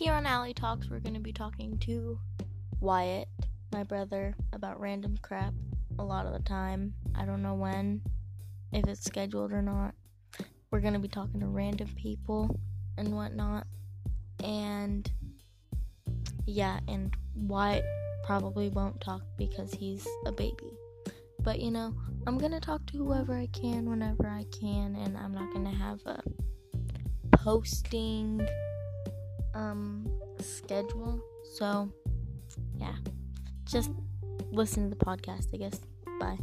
here on Alley Talks, we're going to be talking to Wyatt, my brother, about random crap a lot of the time. I don't know when, if it's scheduled or not. We're going to be talking to random people and whatnot. And yeah, and Wyatt probably won't talk because he's a baby. But you know, I'm gonna talk to whoever I can whenever I can, and I'm not gonna have a posting um schedule. So yeah, just listen to the podcast, I guess. Bye.